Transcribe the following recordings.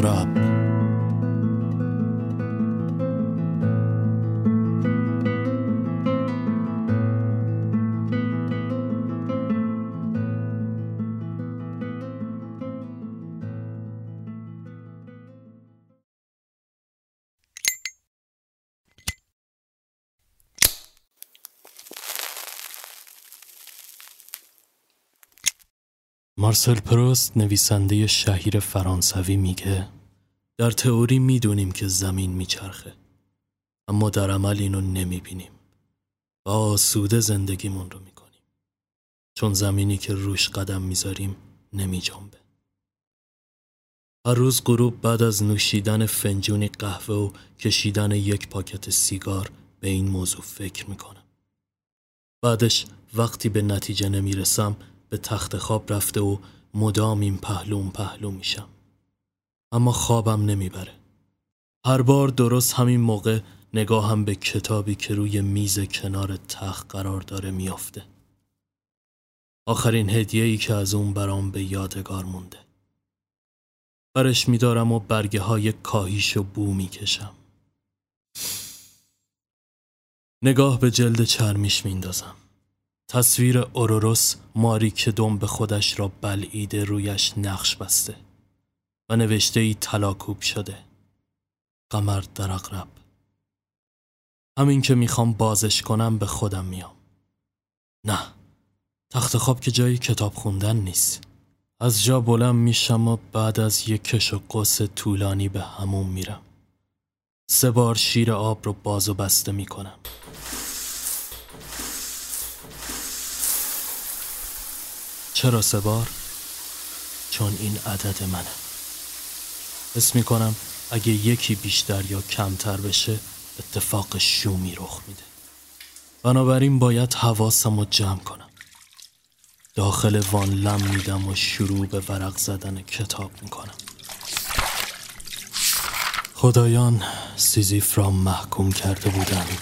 در مارسل پروست نویسنده شهیر فرانسوی میگه در تئوری می‌دونیم که زمین میچرخه اما در عمل اینو نمی‌بینیم و آسوده زندگیمون رو می‌کنیم. چون زمینی که روش قدم می‌ذاریم نمیجنبه. هر روز غروب بعد از نوشیدن فنجونی قهوه و کشیدن یک پاکت سیگار به این موضوع فکر می‌کنم. بعدش وقتی به نتیجه نمی‌رسم به تخت خواب رفته و مدام این پهلوم پهلو میشم. اما خوابم نمی‌بره. هر بار درست همین موقع نگاهم به کتابی که روی میز کنار تخت قرار داره میافته. آخرین هدیه ای که از اون برام به یادگار مونده. برش میدارم و برگه های کاهیش و بو می‌کشم. نگاه به جلد چرمیش میندازم. تصویر اوروروس ماری که دم به خودش را بلعیده رویش نقش بسته و نوشته ای تلاکوب شده. قمر در اقرب همین که می‌خوام بازش کنم به خودم میام. نه تخت خواب که جایی کتاب خوندن نیست. از جا بلند میشم و بعد از یک کش و قوس طولانی به همون میرم. سه بار شیر آب رو باز و بسته می‌کنم. چرا سه بار؟ چون این عدد منه. حس می کنم اگه یکی بیشتر یا کمتر بشه اتفاق شومی رخ میده. بنابراین باید حواسم رو جمع کنم. داخل وان لم میدم و شروع به ورق زدن کتاب می‌کنم. خدایان سیزیف را محکوم کرده بودند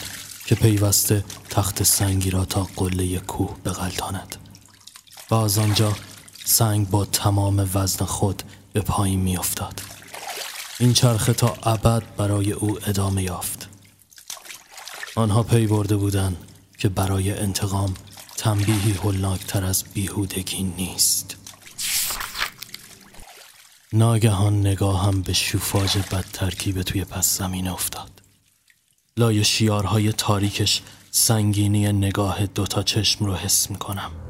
که پیوسته تخت سنگی را تا قله کوه بغلطاند و از آنجا سنگ با تمام وزن خود به پایین می افتاد. این چرخه تا ابد برای او ادامه یافت. آنها پی برده بودند که برای انتقام تنبیهی هلناکتر از بیهودگی نیست. ناگهان نگاهم به شوفاژ بد ترکیب توی پس زمین افتاد. لای شیارهای تاریکش سنگینی نگاه دوتا چشم رو حس می‌کنم.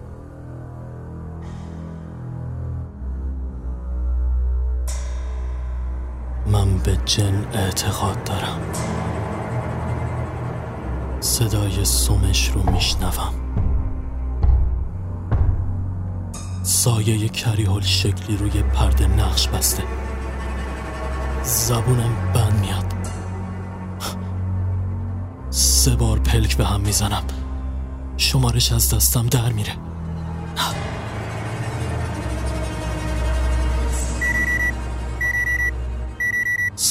من به جن اعتقاد دارم. صدای سومش رو میشنوم. سایه کریول شکلی روی پرده نقش بسته. زبونم بند میاد. سه بار پلک به هم می‌زنم. شمارش از دستم در میره.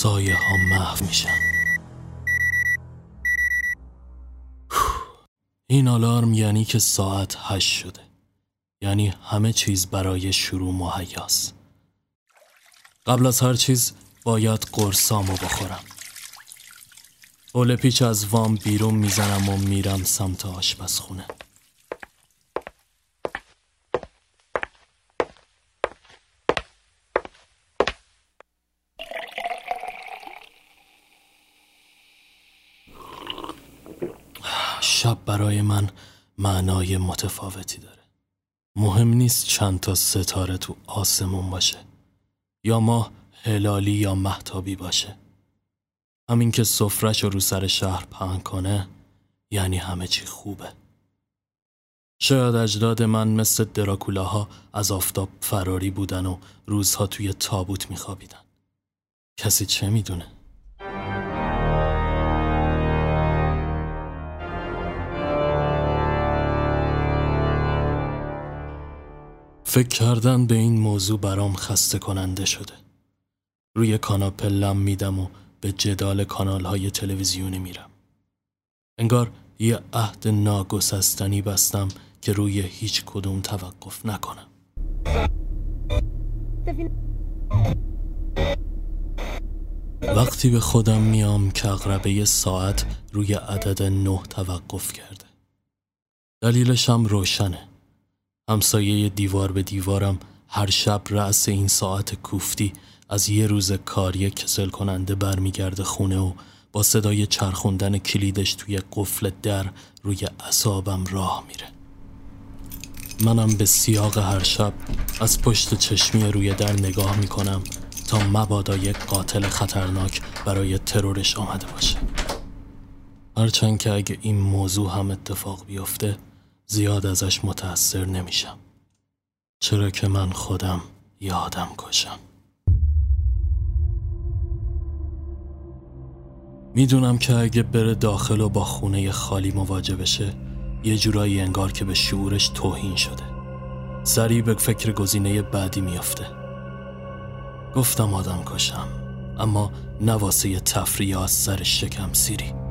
سایه ها محو میشن. این آلارم یعنی که ساعت هشت شده. یعنی همه چیز برای شروع مهیاست. قبل از هر چیز باید قرصامو بخورم. اول پیچ از وام بیرون می‌زنم و میرم سمت آشپزخونه شب برای من معنای متفاوتی داره. مهم نیست چند تا ستاره تو آسمون باشه یا ماه هلالی یا محتابی باشه. همین که سفرش رو سر شهر پهن کنه یعنی همه چی خوبه. شاید اجداد من مثل دراکولاها از آفتاب فراری بودن و روزها توی تابوت میخوابیدن. کسی چه می‌دونه؟ فکر کردن به این موضوع برام خسته کننده شده. روی کاناپه لم میدم و به جدال کانال های تلویزیونی میرم. انگار یه عهد ناگسستنی بستم که روی هیچ کدوم توقف نکنم. وقتی به خودم میام که اقربه ساعت روی عدد نه توقف کرده. دلیلش هم روشنه. همسایه دیوار به دیوارم هر شب رأس این ساعت کوفتی. از یه روز کاری کسل کننده برمیگرده خونه و با صدای چرخوندن کلیدش توی قفل در روی اصابم راه میره. منم به سیاق هر شب از پشت چشمی روی در نگاه می‌کنم تا مبادا یک قاتل خطرناک برای ترورش آمده باشه. هرچند که اگه این موضوع هم اتفاق بیفته زیاد ازش متأثر نمیشم. چرا که من خودم یادم کشم. می‌دونم که اگه بره داخل و با خونه خالی مواجه بشه یه جورایی انگار که به شعورش توهین شده. سریع به فکر گزینه بعدی میافته. گفتم آدم کشم اما نواسه تفریح از سر شکم سیری.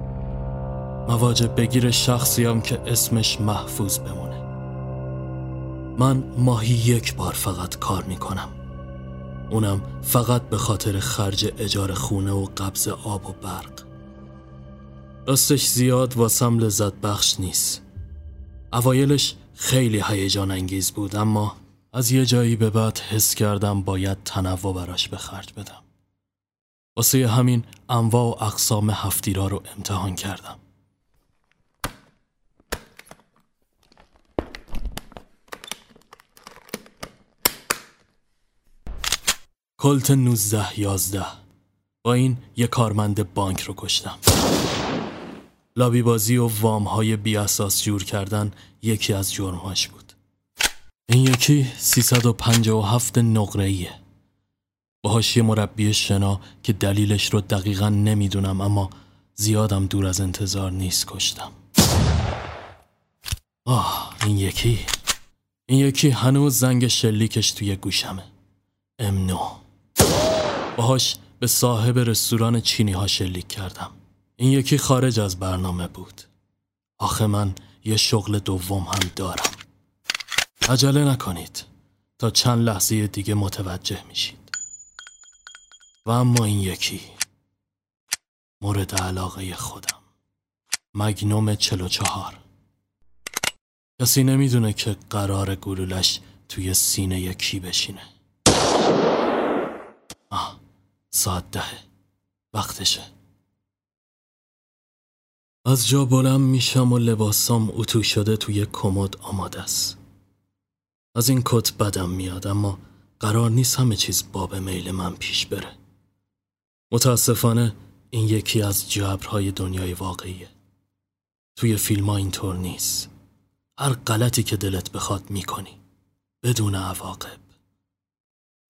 مواجب بگیر شخصیم که اسمش محفوظ بمونه. من ماهی یک بار فقط کار می‌کنم. اونم فقط به خاطر خرج اجار خونه و قبض آب و برق. راستش زیاد واسم لذت بخش نیست. اوایلش خیلی هیجان انگیز بود اما از یه جایی به بعد حس کردم باید تنوع براش به خرج بدم. واسه همین انواع و اقسام هفتیرا رو امتحان کردم. کلت 19 11 با این یه کارمند بانک رو کشتم. لابی بازی و وام های بی اساس جور کردن یکی از جرمهاش بود. این یکی 357 نقره ایه باهاش یه مربی شنا که دلیلش رو دقیقا نمی‌دونم اما زیادم دور از انتظار نیست کشتم. آه این یکی. این یکی هنوز زنگ شلیکش توی گوشمه. ام نو باهاش به صاحب رستوران چینی ها شلیک کردم. این یکی خارج از برنامه بود. آخه من یه شغل دوم هم دارم. عجله نکنید. تا چند لحظه دیگه متوجه میشید. و اما این یکی. مورد علاقه خودم. مگنوم چلو چهار. کسی نمی‌دونه که قرار گلولش توی سینه یکی بشینه. آه ساعت دهه وقتشه از جا بلند میشم و لباسام اتو شده توی کمد آماده است از این کت بدم میاد اما قرار نیست همه چیز باب میل من پیش بره متاسفانه این یکی از جبرهای دنیای واقعیه توی فیلم ها اینطور نیست هر غلطی که دلت بخواد می‌کنی بدون عواقب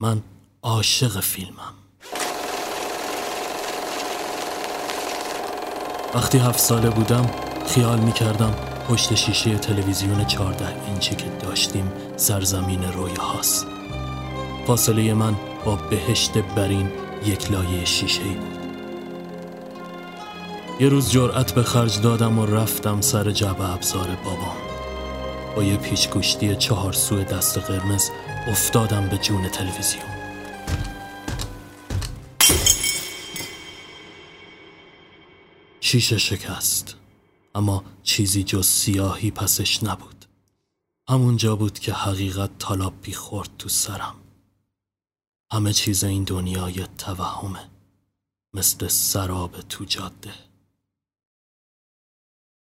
من عاشق فیلمم. وقتی هفت ساله بودم خیال می کردم پشت شیشه تلویزیون چارده اینچی که داشتیم سرزمین روی هاست. فاصله من با بهشت برین یک لایه شیشه بود. یه روز جرأت به خرج دادم و رفتم سر جبه ابزار بابام. با یه پیچ گوشتی چهار سو دست قرمز افتادم به جون تلویزیون. شیشه شکست. اما چیزی جز سیاهی پسش نبود. همونجا بود که حقیقت تالاپی خورد تو سرم. همه چیز این دنیای توهمه. مثل سراب تو جاده.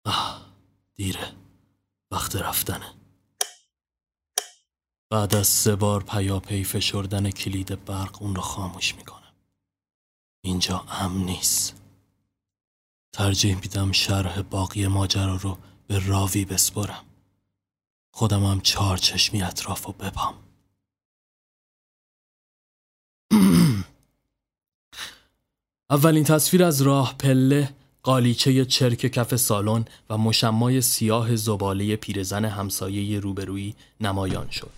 آه دیره. وقت رفتنه. بعد از سه بار پیاپی فشردن کلید برق اون رو خاموش می‌کنم. اینجا امن نیست. ترجیح میدم شرح باقی ماجرا رو به راوی بسپرم. خودم هم چهار چشمی اطراف و بپام. اولین تصویر از راه پله قالیچه چرک کف سالن و مشمای سیاه زباله پیرزن همسایه روبرویی نمایان شد.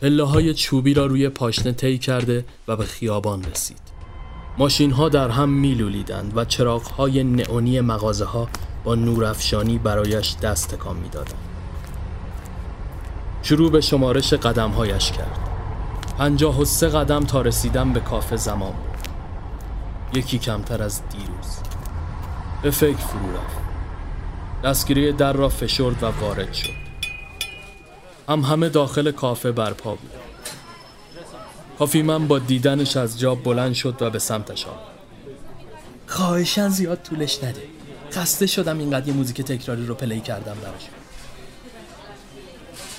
پله های چوبی را روی پاشنه طی کرده و به خیابان رسید. ماشین ها در هم میلولیدند و چراغ های نئونی مغازه ها با نورافشانی برایش دست تکان می‌دادند. شروع به شمارش قدم هایش کرد. پنجاه و سه قدم تا رسیدن به کافه زمان بود. یکی کمتر از دیروز به فکر فرو رفت دستگیری در را فشرد و وارد شد هم همه داخل کافه برپا بود کافی من با دیدنش از جا بلند شد و به سمتش آمد. خواهشن زیاد طولش نده. خسته شدم اینقدر یه موزیک تکراری رو پلی کردم براش.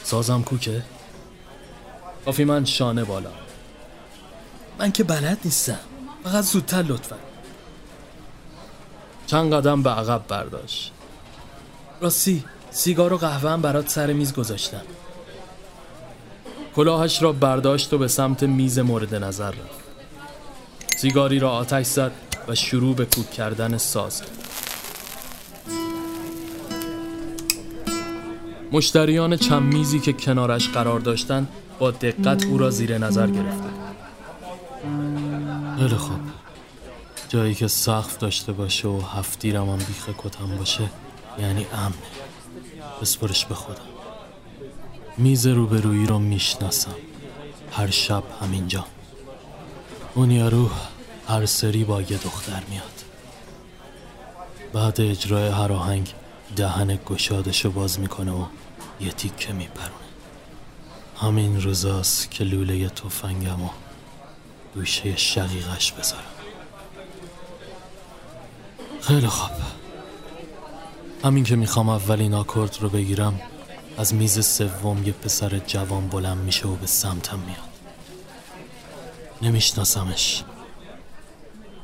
سازم کوکه؟ کافی من شانه بالا. من که بلد نیستم. فقط زودتر لطفا. چند قدم به عقب برداشت. راستی سیگار و قهوه هم برات سر میز گذاشتم. کلاهش را برداشت و به سمت میز مورد نظر رفت. سیگاری را آتش زد و شروع به کوک کردن ساز مشتریان چند میزی که کنارش قرار داشتند با دقت او را زیر نظر گرفته. خیلی خوب. جایی که سقف داشته باشه و هفتیرم هم بیخ کتم باشه یعنی امنه بسپرش به خودم. میز روبرویی رو می‌شناسم. هر شب همینجا. اون یارو هر سری با یه دختر میاد. بعد اجرای هر آهنگ دهن گشادشو باز می‌کنه و یه تیکه میپرونه. همین روزاست که لوله تفنگم و گوشه شقیقش بذارم. خیلی خوب. همین که می‌خوام اولین آکورد رو بگیرم از میز سوم یه پسر جوان بلند میشه و به سمتم میاد. نمیشناسمش.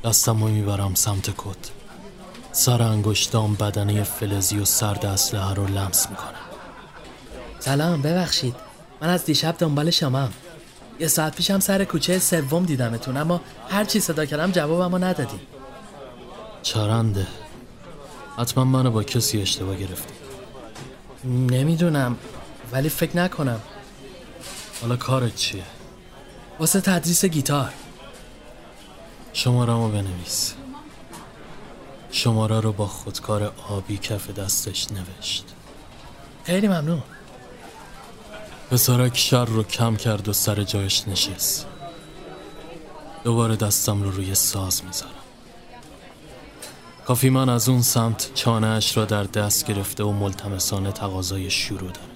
دستم رو می‌برم سمت کت. سر انگشتام بدنه فلزی و سرد اسلحه رو لمس می‌کنم. سلام ببخشید. من از دیشب دنبال شمام. یه ساعت پیشم سر کوچه سوم دیدمتون اما هر چی صدا کردم جوابمو ندادی. چرنده. حتما منو با کسی اشتباه گرفتی. نمی‌دونم ولی فکر نکنم. حالا کارت چیه؟ واسه تدریس گیتار. شمارمو بنویس. شماره رو با خودکار آبی کف دستش نوشت. خیلی ممنون. پسرک شر رو کم کرد و سر جایش نشست. دوباره دستم رو روی ساز می‌ذارم کافی من از اون سمت چانهش را در دست گرفته و ملتمسانه تقاضای شروع داره.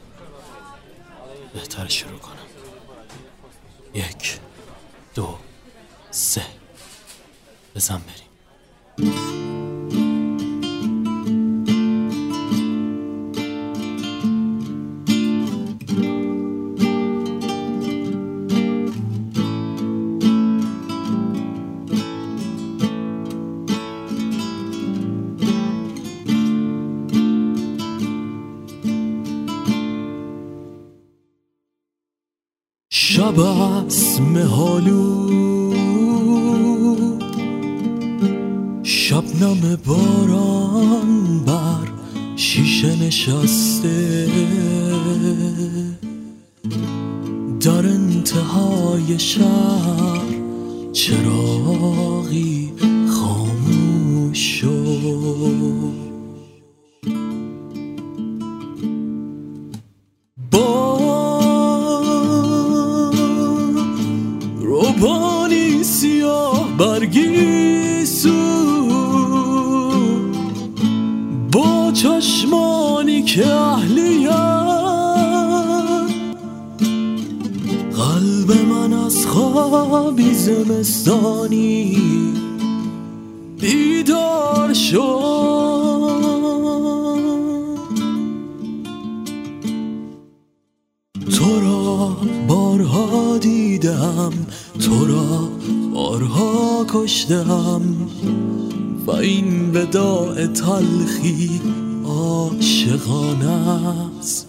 بهتر شروع کنم. یک دو سه. بزن بریم. در انتهای شهر چراغی خوابی زمستانی بیدار شد تو را بارها دیدم تو را بارها کشتم. و این وداع تلخی عاشقانه است.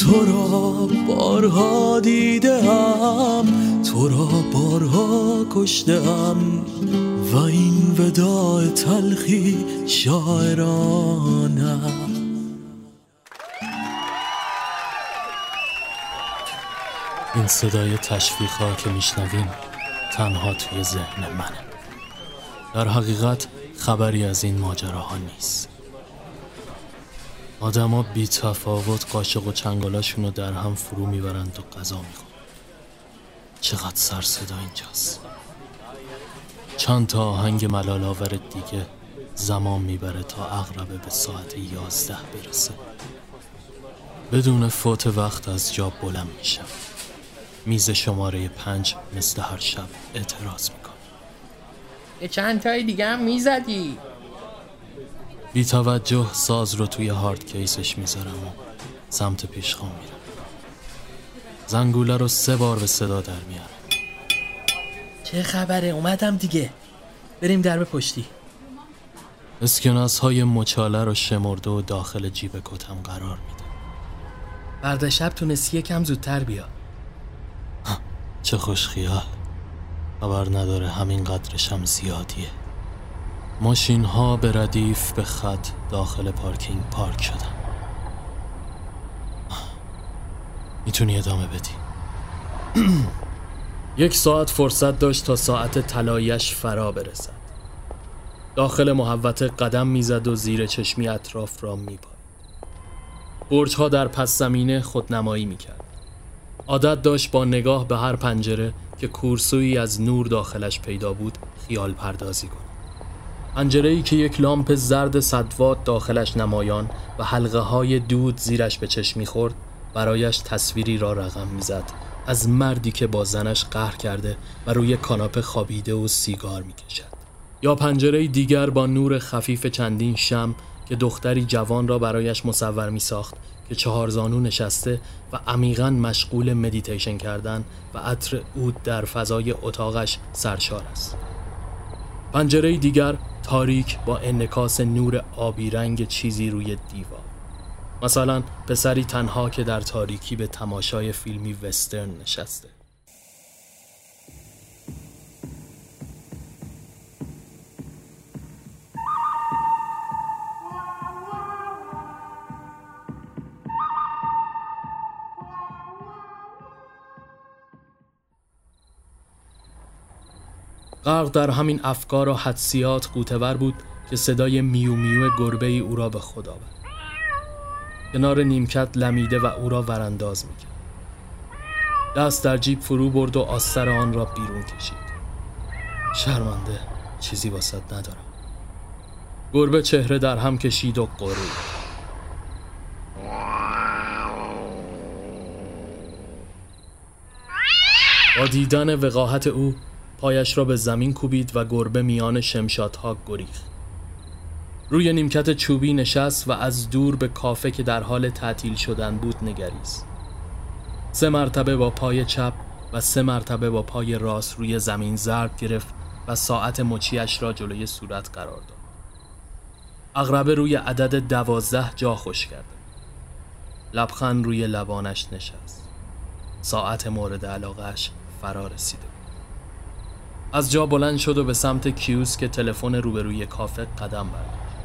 تو را بارها دیدم تو را بارها کشتم. و این وداع تلخی شاعرانه. است این صدای تشویق ها که میشنویم تنها توی ذهن منه. در حقیقت خبری از این ماجراها نیست. آدما بی تفاوت قاشق و چنگالاشون رو در هم فرو می‌برند و غذا می‌خورن. چقدر سر صدا اینجاست. چند تا آهنگ ملالاور دیگه زمان می‌بره تا اغربه به ساعت یازده برسه. بدون فوت وقت از جا بلند میشم میز شماره پنج مثل هر شب اعتراض می‌کنه. یه چند تای دیگه هم می‌زدی. بی توجه ساز رو توی هارد کیسش می‌ذارم و سمت پیشخان میرم. زنگوله رو سه بار به صدا در میارم. چه خبره؟ اومدم دیگه. بریم درب پشتی. اسکناس های مچاله رو شمرده و داخل جیب کتم قرار میده فردا شب تونستی یکم زودتر بیا. چه خوش خیال خبر نداره همین قدرش هم زیادیه. ماشین ها به ردیف به خط داخل پارکینگ پارک شدن. می‌تونی ادامه بدی. یک ساعت فرصت داشت تا ساعت طلایش فرا برسد. داخل محوطه قدم می‌زد و زیر چشمی اطراف را میپاید برج ها در پس زمینه خودنمایی می‌کرد. عادت داشت با نگاه به هر پنجره که کورسویی از نور داخلش پیدا بود خیال پردازی کند. پنجره که یک لامپ زرد صد وات داخلش نمایان و حلقه های دود زیرش به چشم می‌خورد برایش تصویری را رقم می‌زد. از مردی که با زنش قهر کرده و روی کاناپه خوابیده و سیگار می‌کشد. یا پنجره دیگر با نور خفیف چندین شمع که دختری جوان را برایش مصور می‌کرد که چهارزانو نشسته و عمیقا مشغول مدیتیشن کردن و عطر اود در فضای اتاقش سرشار است. پنجره دیگر تاریک با انکاس نور آبی رنگ چیزی روی دیوار. مثلا پسری تنها که در تاریکی به تماشای فیلمی وسترن نشسته. غرق در همین افکار و حدسیات قوتور بود که صدای میو میو گربه ای او را به خدا آورد. کنار نیمکت لمیده و او را ورانداز می‌کرد. دست در جیب فرو برد و آستر آن را بیرون کشید. شرمنده چیزی واسط ندارم. گربه چهره در هم کشید و قرید با دیدن وقاحت او پایش را به زمین کوبید و گربه میان شمشادها گریخت. روی نیمکت چوبی نشست و از دور به کافه که در حال تعطیل شدن بود نگریست. سه مرتبه با پای چپ و سه مرتبه با پای راست روی زمین ضرب گرفت و ساعت مچیش را جلوی صورت قرار داد. اغربه روی عدد دوازده جا خوش کرد لبخند روی لبانش نشست. ساعت مورد علاقهش فرا رسیده از جا بلند شد و به سمت کیوس که تلفن روبروی کافه قدم برداشت.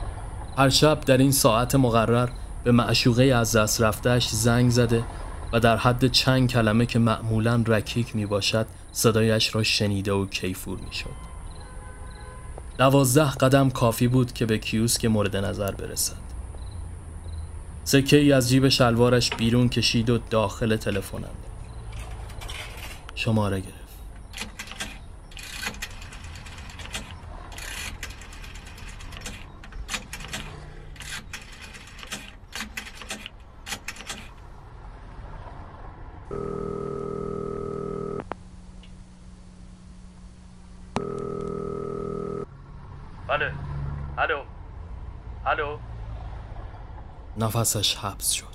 هر شب در این ساعت مقرر به معشوقه از دست رفتهش زنگ زده و در حد چند کلمه که معمولا رکیک می باشد صدایش را شنیده و کیفور می شد دوازده قدم کافی بود که به کیوس که مورد نظر برسد. سکه ای از جیب شلوارش بیرون کشید و داخل تلفن شماره گرفت بله الو الو نفسش حبس شد.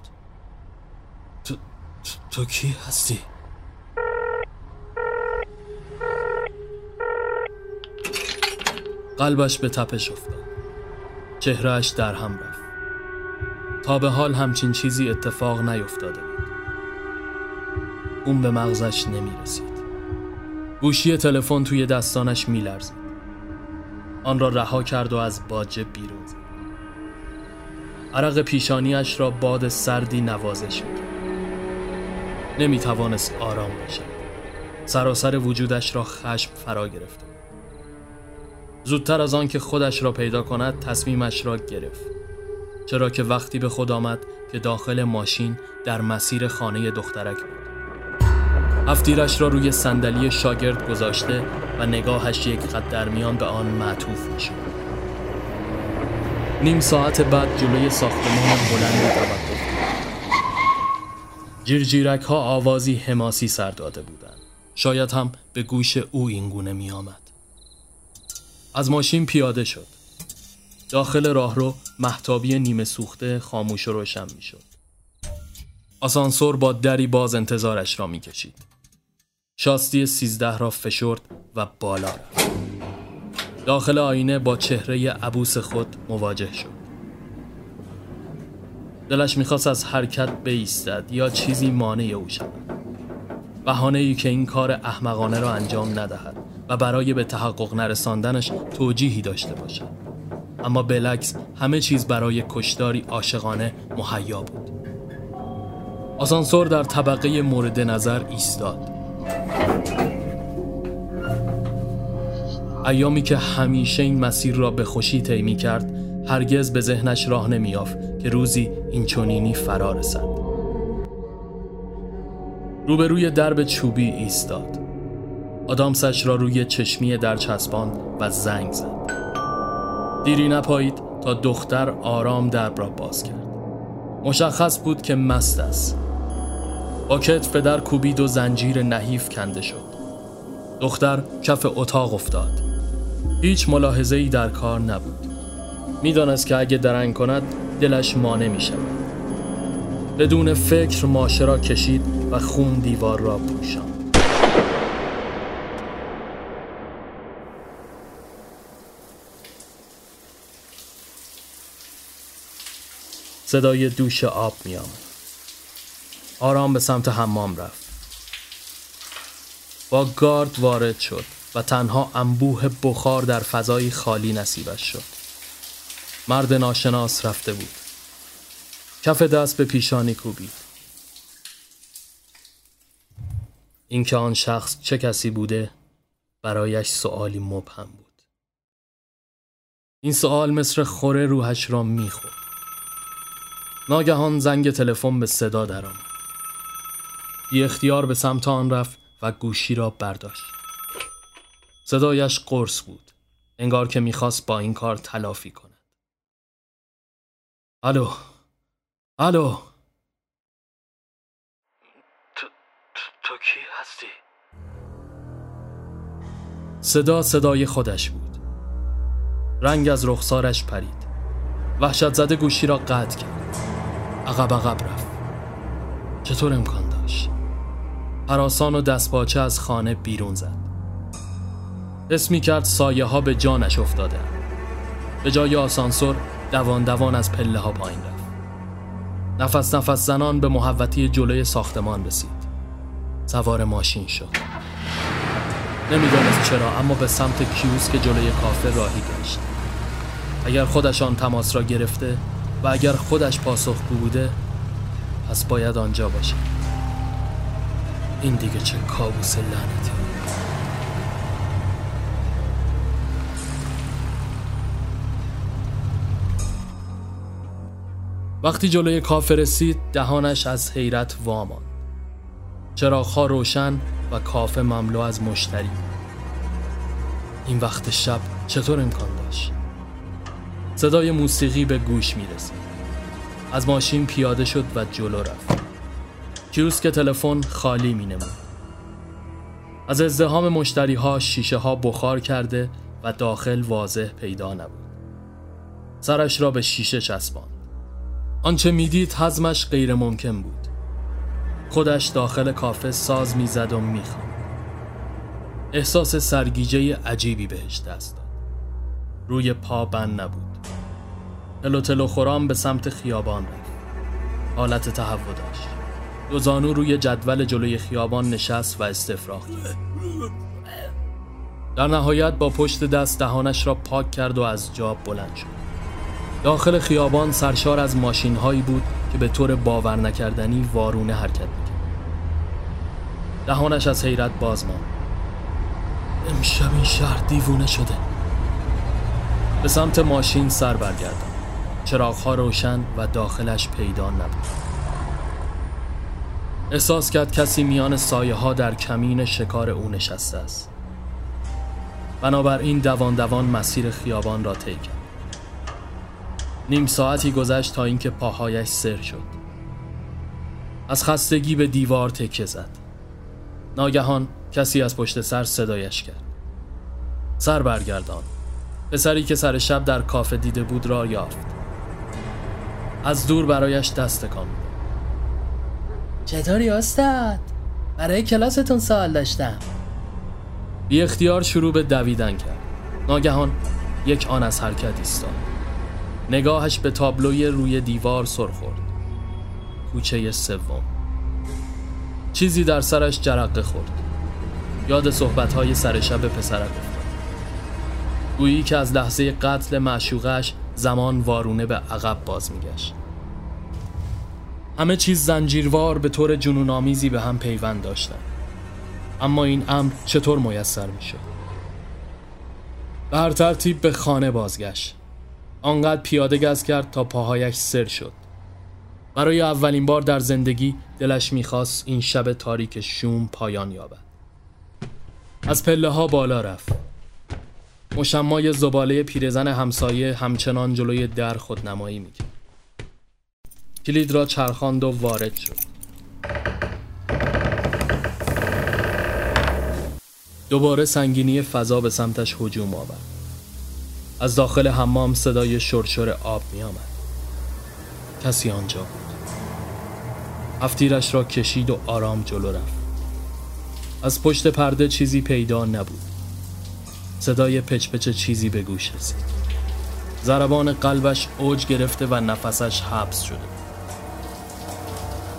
تو, تو, تو کی هستی؟ قلبش به تپش افتاد. چهرهش در هم رفت. تا به حال همچین چیزی اتفاق نیفتاده بود. اون به مغزش نمی رسید گوشی تلفن توی دستانش می لرزید آن را رها کرد و از باجه بیرون عرق پیشانیش را باد سردی نوازش می‌کرد نمی توانست آرام باشد. سراسر وجودش را خشم فرا گرفته زودتر از آن که خودش را پیدا کند تصمیمش را گرفت. چرا که وقتی به خود آمد که داخل ماشین در مسیر خانه دخترک بود. هفتیرش را روی صندلی شاگرد گذاشته و نگاهش یک خط در میان به آن معطوف می‌شد. نیم ساعت بعد جلوی ساختمان بلند توقف جیرجیرک ها آوازی حماسی سر داده بودند شاید هم به گوش او اینگونه می آمد. از ماشین پیاده شد داخل راهرو محتابی نیمه سوخته خاموش و روشن می شد. آسانسور با دری باز انتظارش را می کشید. شاستی سیزده را فشرد و بالا رفت. داخل آینه با چهره عبوس خود مواجه شد. دلش می‌خواست از حرکت بیستد یا چیزی مانع او شود. بهانه ای که این کار احمقانه را انجام ندهد و برای به تحقق نرساندنش توجیهی داشته باشد. اما بلکس همه چیز برای کشداری عاشقانه مهیا بود. آسانسور در طبقه مورد نظر ایستاد. ایامی که همیشه این مسیر را به خوشی طی کرد هرگز به ذهنش راه نمیافت که روزی این چونینی فرا رسد. روبروی درب چوبی ایستاد. آدامسش را روی چشمی در چسبان و زنگ زد. دیری نپایید تا دختر آرام درب را باز کرد. مشخص بود که مست است. با کتف در کوبید و زنجیر نحیف کنده شد. دختر کف اتاق افتاد. هیچ ملاحظه ای در کار نبود. می‌دانست که اگه درنگ کند دلش مانع می شود بدون فکر ماشه را کشید و خون دیوار را پوشاند. صدای دوش آب می آمد. آرام به سمت حمام رفت. با گارد وارد شد. و تنها انبوه بخار در فضای خالی نصیبش شد. مرد ناشناس رفته بود. کف دست به پیشانی کوبید. اینکه آن شخص چه کسی بوده برایش سوالی مبهم بود. این سوال مثل خوره روحش را می‌خورد. ناگهان زنگ تلفن به صدا درآمد. بی اختیار به سمت آن رفت و گوشی را برداشت. صدایش قرص بود. انگار که می‌خواست با این کار تلافی کند. الو الو. تو, تو, کی هستی؟ صدا صدای خودش بود. رنگ از رخسارش پرید. وحشت زده گوشی را قطع کرد. عقب عقب رفت. چطور امکان داشت؟ حراسان و دستپاچه از خانه بیرون زد. اسمی کرد سایه ها به جانش افتاده. به جای آسانسور دوان دوان از پله ها پایین رفت. نفس نفس زنان به محوطی جلوی ساختمان رسید. سوار ماشین شد. نمی‌دانست چرا اما به سمت کیوس که جلوی کافه راهی گشت. اگر خودش آن تماس را گرفته و اگر خودش پاسخگو بوده پس باید آنجا باشه این دیگه چه کابوس لعنتی وقتی جلوی کافه رسید دهانش از حیرت وامان. چراغها روشن و کافه مملو از مشتری؟ این وقت شب چطور امکان داشت؟ صدای موسیقی به گوش می رسید از ماشین پیاده شد و جلو رفت. که تلفن خالی می نمود از ازدهام مشتری ها شیشه ها بخار کرده و داخل واضح پیدا نبود. سرش را به شیشه چسبان آنچه می‌دید حزمش غیر ممکن بود. خودش داخل کافه ساز می‌زد و می‌خواند. احساس سرگیجه عجیبی بهش دست داد. روی پا بند نبود. تلو تلو خورام به سمت خیابان رفت. حالت تهوع داشت. دو زانو روی جدول جلوی خیابان نشست و استفراغ کرد. در نهایت با پشت دست دهانش را پاک کرد و از جاب بلند شد. داخل خیابان سرشار از ماشین هایی بود که به طور باور نکردنی وارونه حرکت می‌کرد. دهانش از حیرت باز ماند. امشب این شهر دیوونه شده. به سمت ماشین سر برگردم. چراغها روشن و داخلش پیدا نبود. احساس کرد کسی میان سایه ها در کمین شکار او نشسته است. بنابراین دوان دوان مسیر خیابان را طی نیم ساعتی گذشت تا اینکه پاهایش سر شد. از خستگی به دیوار تکه زد. ناگهان کسی از پشت سر صدایش کرد. سر برگردان. پسری که سر شب در کافه دیده بود را یافت. از دور برایش دست کام چطوری استاد؟ برای کلاستون سوال داشتم. بی اختیار شروع به دویدن کرد. ناگهان یک آن از حرکت ایستاد. نگاهش به تابلوی روی دیوار سر خورد. کوچه سوم. چیزی در سرش جرقه خورد. یاد صحبتهای سر شب پسرک افتاد. گویی که از لحظه قتل معشوقش زمان وارونه به عقب باز میگشت. همه چیز زنجیروار به طور جنونآمیزی به هم پیوند داشتند. اما این امر چطور میسر می‌شد؟ به هر ترتیب به خانه بازگشت. آنقدر پیاده گز کرد تا پاهایش سر شد. برای اولین بار در زندگی دلش می‌خواست این شب تاریک شوم پایان یابد. از پله ها بالا رفت. مشمای زباله پیرزن همسایه همچنان جلوی در خودنمایی می‌کرد. کلید را چرخاند و وارد شد. دوباره سنگینی فضا به سمتش هجوم آورد. از داخل حمام صدای شرشر آب می آمد کسی آنجا بود. هفتیرش را کشید و آرام جلو رفت. از پشت پرده چیزی پیدا نبود. صدای پچ چیزی به گوش رسید. ضربان قلبش اوج گرفته و نفسش حبس شده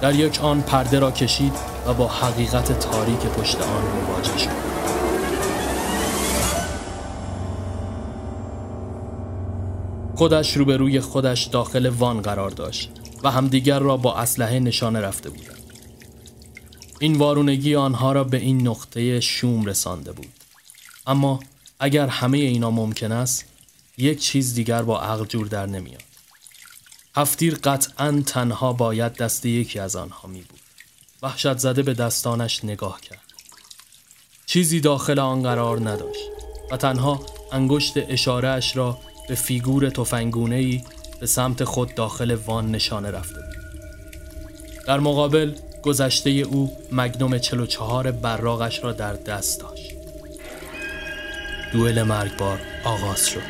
در یک آن پرده را کشید و با حقیقت تاریک پشت آن مواجه شد. خودش روبروی خودش داخل وان قرار داشت و همدیگر را با اسلحه نشانه رفته بودند. این وارونگی آنها را به این نقطه شوم رسانده بود. اما اگر همه اینا ممکن است یک چیز دیگر با عقل جور در نمیاد. هفتیر قطعا تنها باید دست یکی از آنها می بود. وحشت زده به دستانش نگاه کرد. چیزی داخل آن قرار نداشت و تنها انگشت اشارهش را به فیگور تفنگونه ای به سمت خود داخل وان نشانه رفته بود. در مقابل گذشته او مگنوم 44 براغش را در دست داشت. دوئل مرگبار آغاز شد.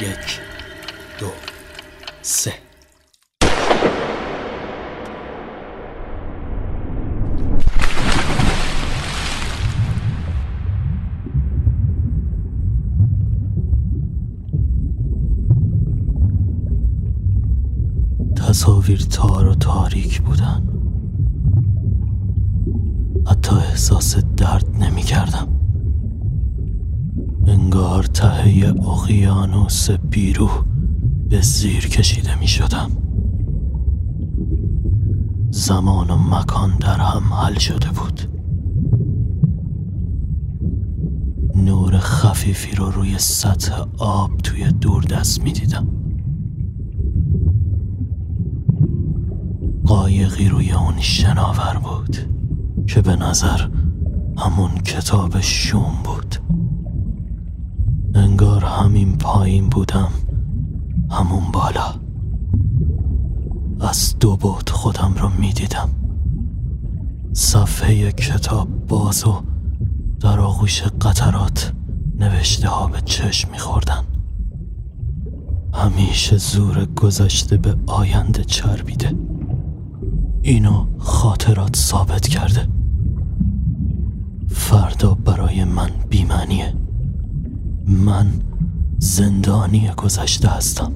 یک، دو، سه. تصاویر تار و تاریک بودن. حتی احساس درد نمی کردم انگار ته اقیانوس بیروح به زیر کشیده می شدم زمان و مکان در هم حل شده بود. نور خفیفی رو روی سطح آب توی دور دست می دیدم قایقی روی اون شناور بود که به نظر همون کتاب شوم بود. انگار همین پایین بودم همون بالا. از دو بود خودم رو می‌دیدم. صفحه کتاب باز و در آغوش قطرات نوشته ها به چشم میخوردن. همیشه زور گذشته به آینده چربیده. اینو خاطرات ثابت کرده. فردا برای من بیمانیه من زندانی گذشته هستم.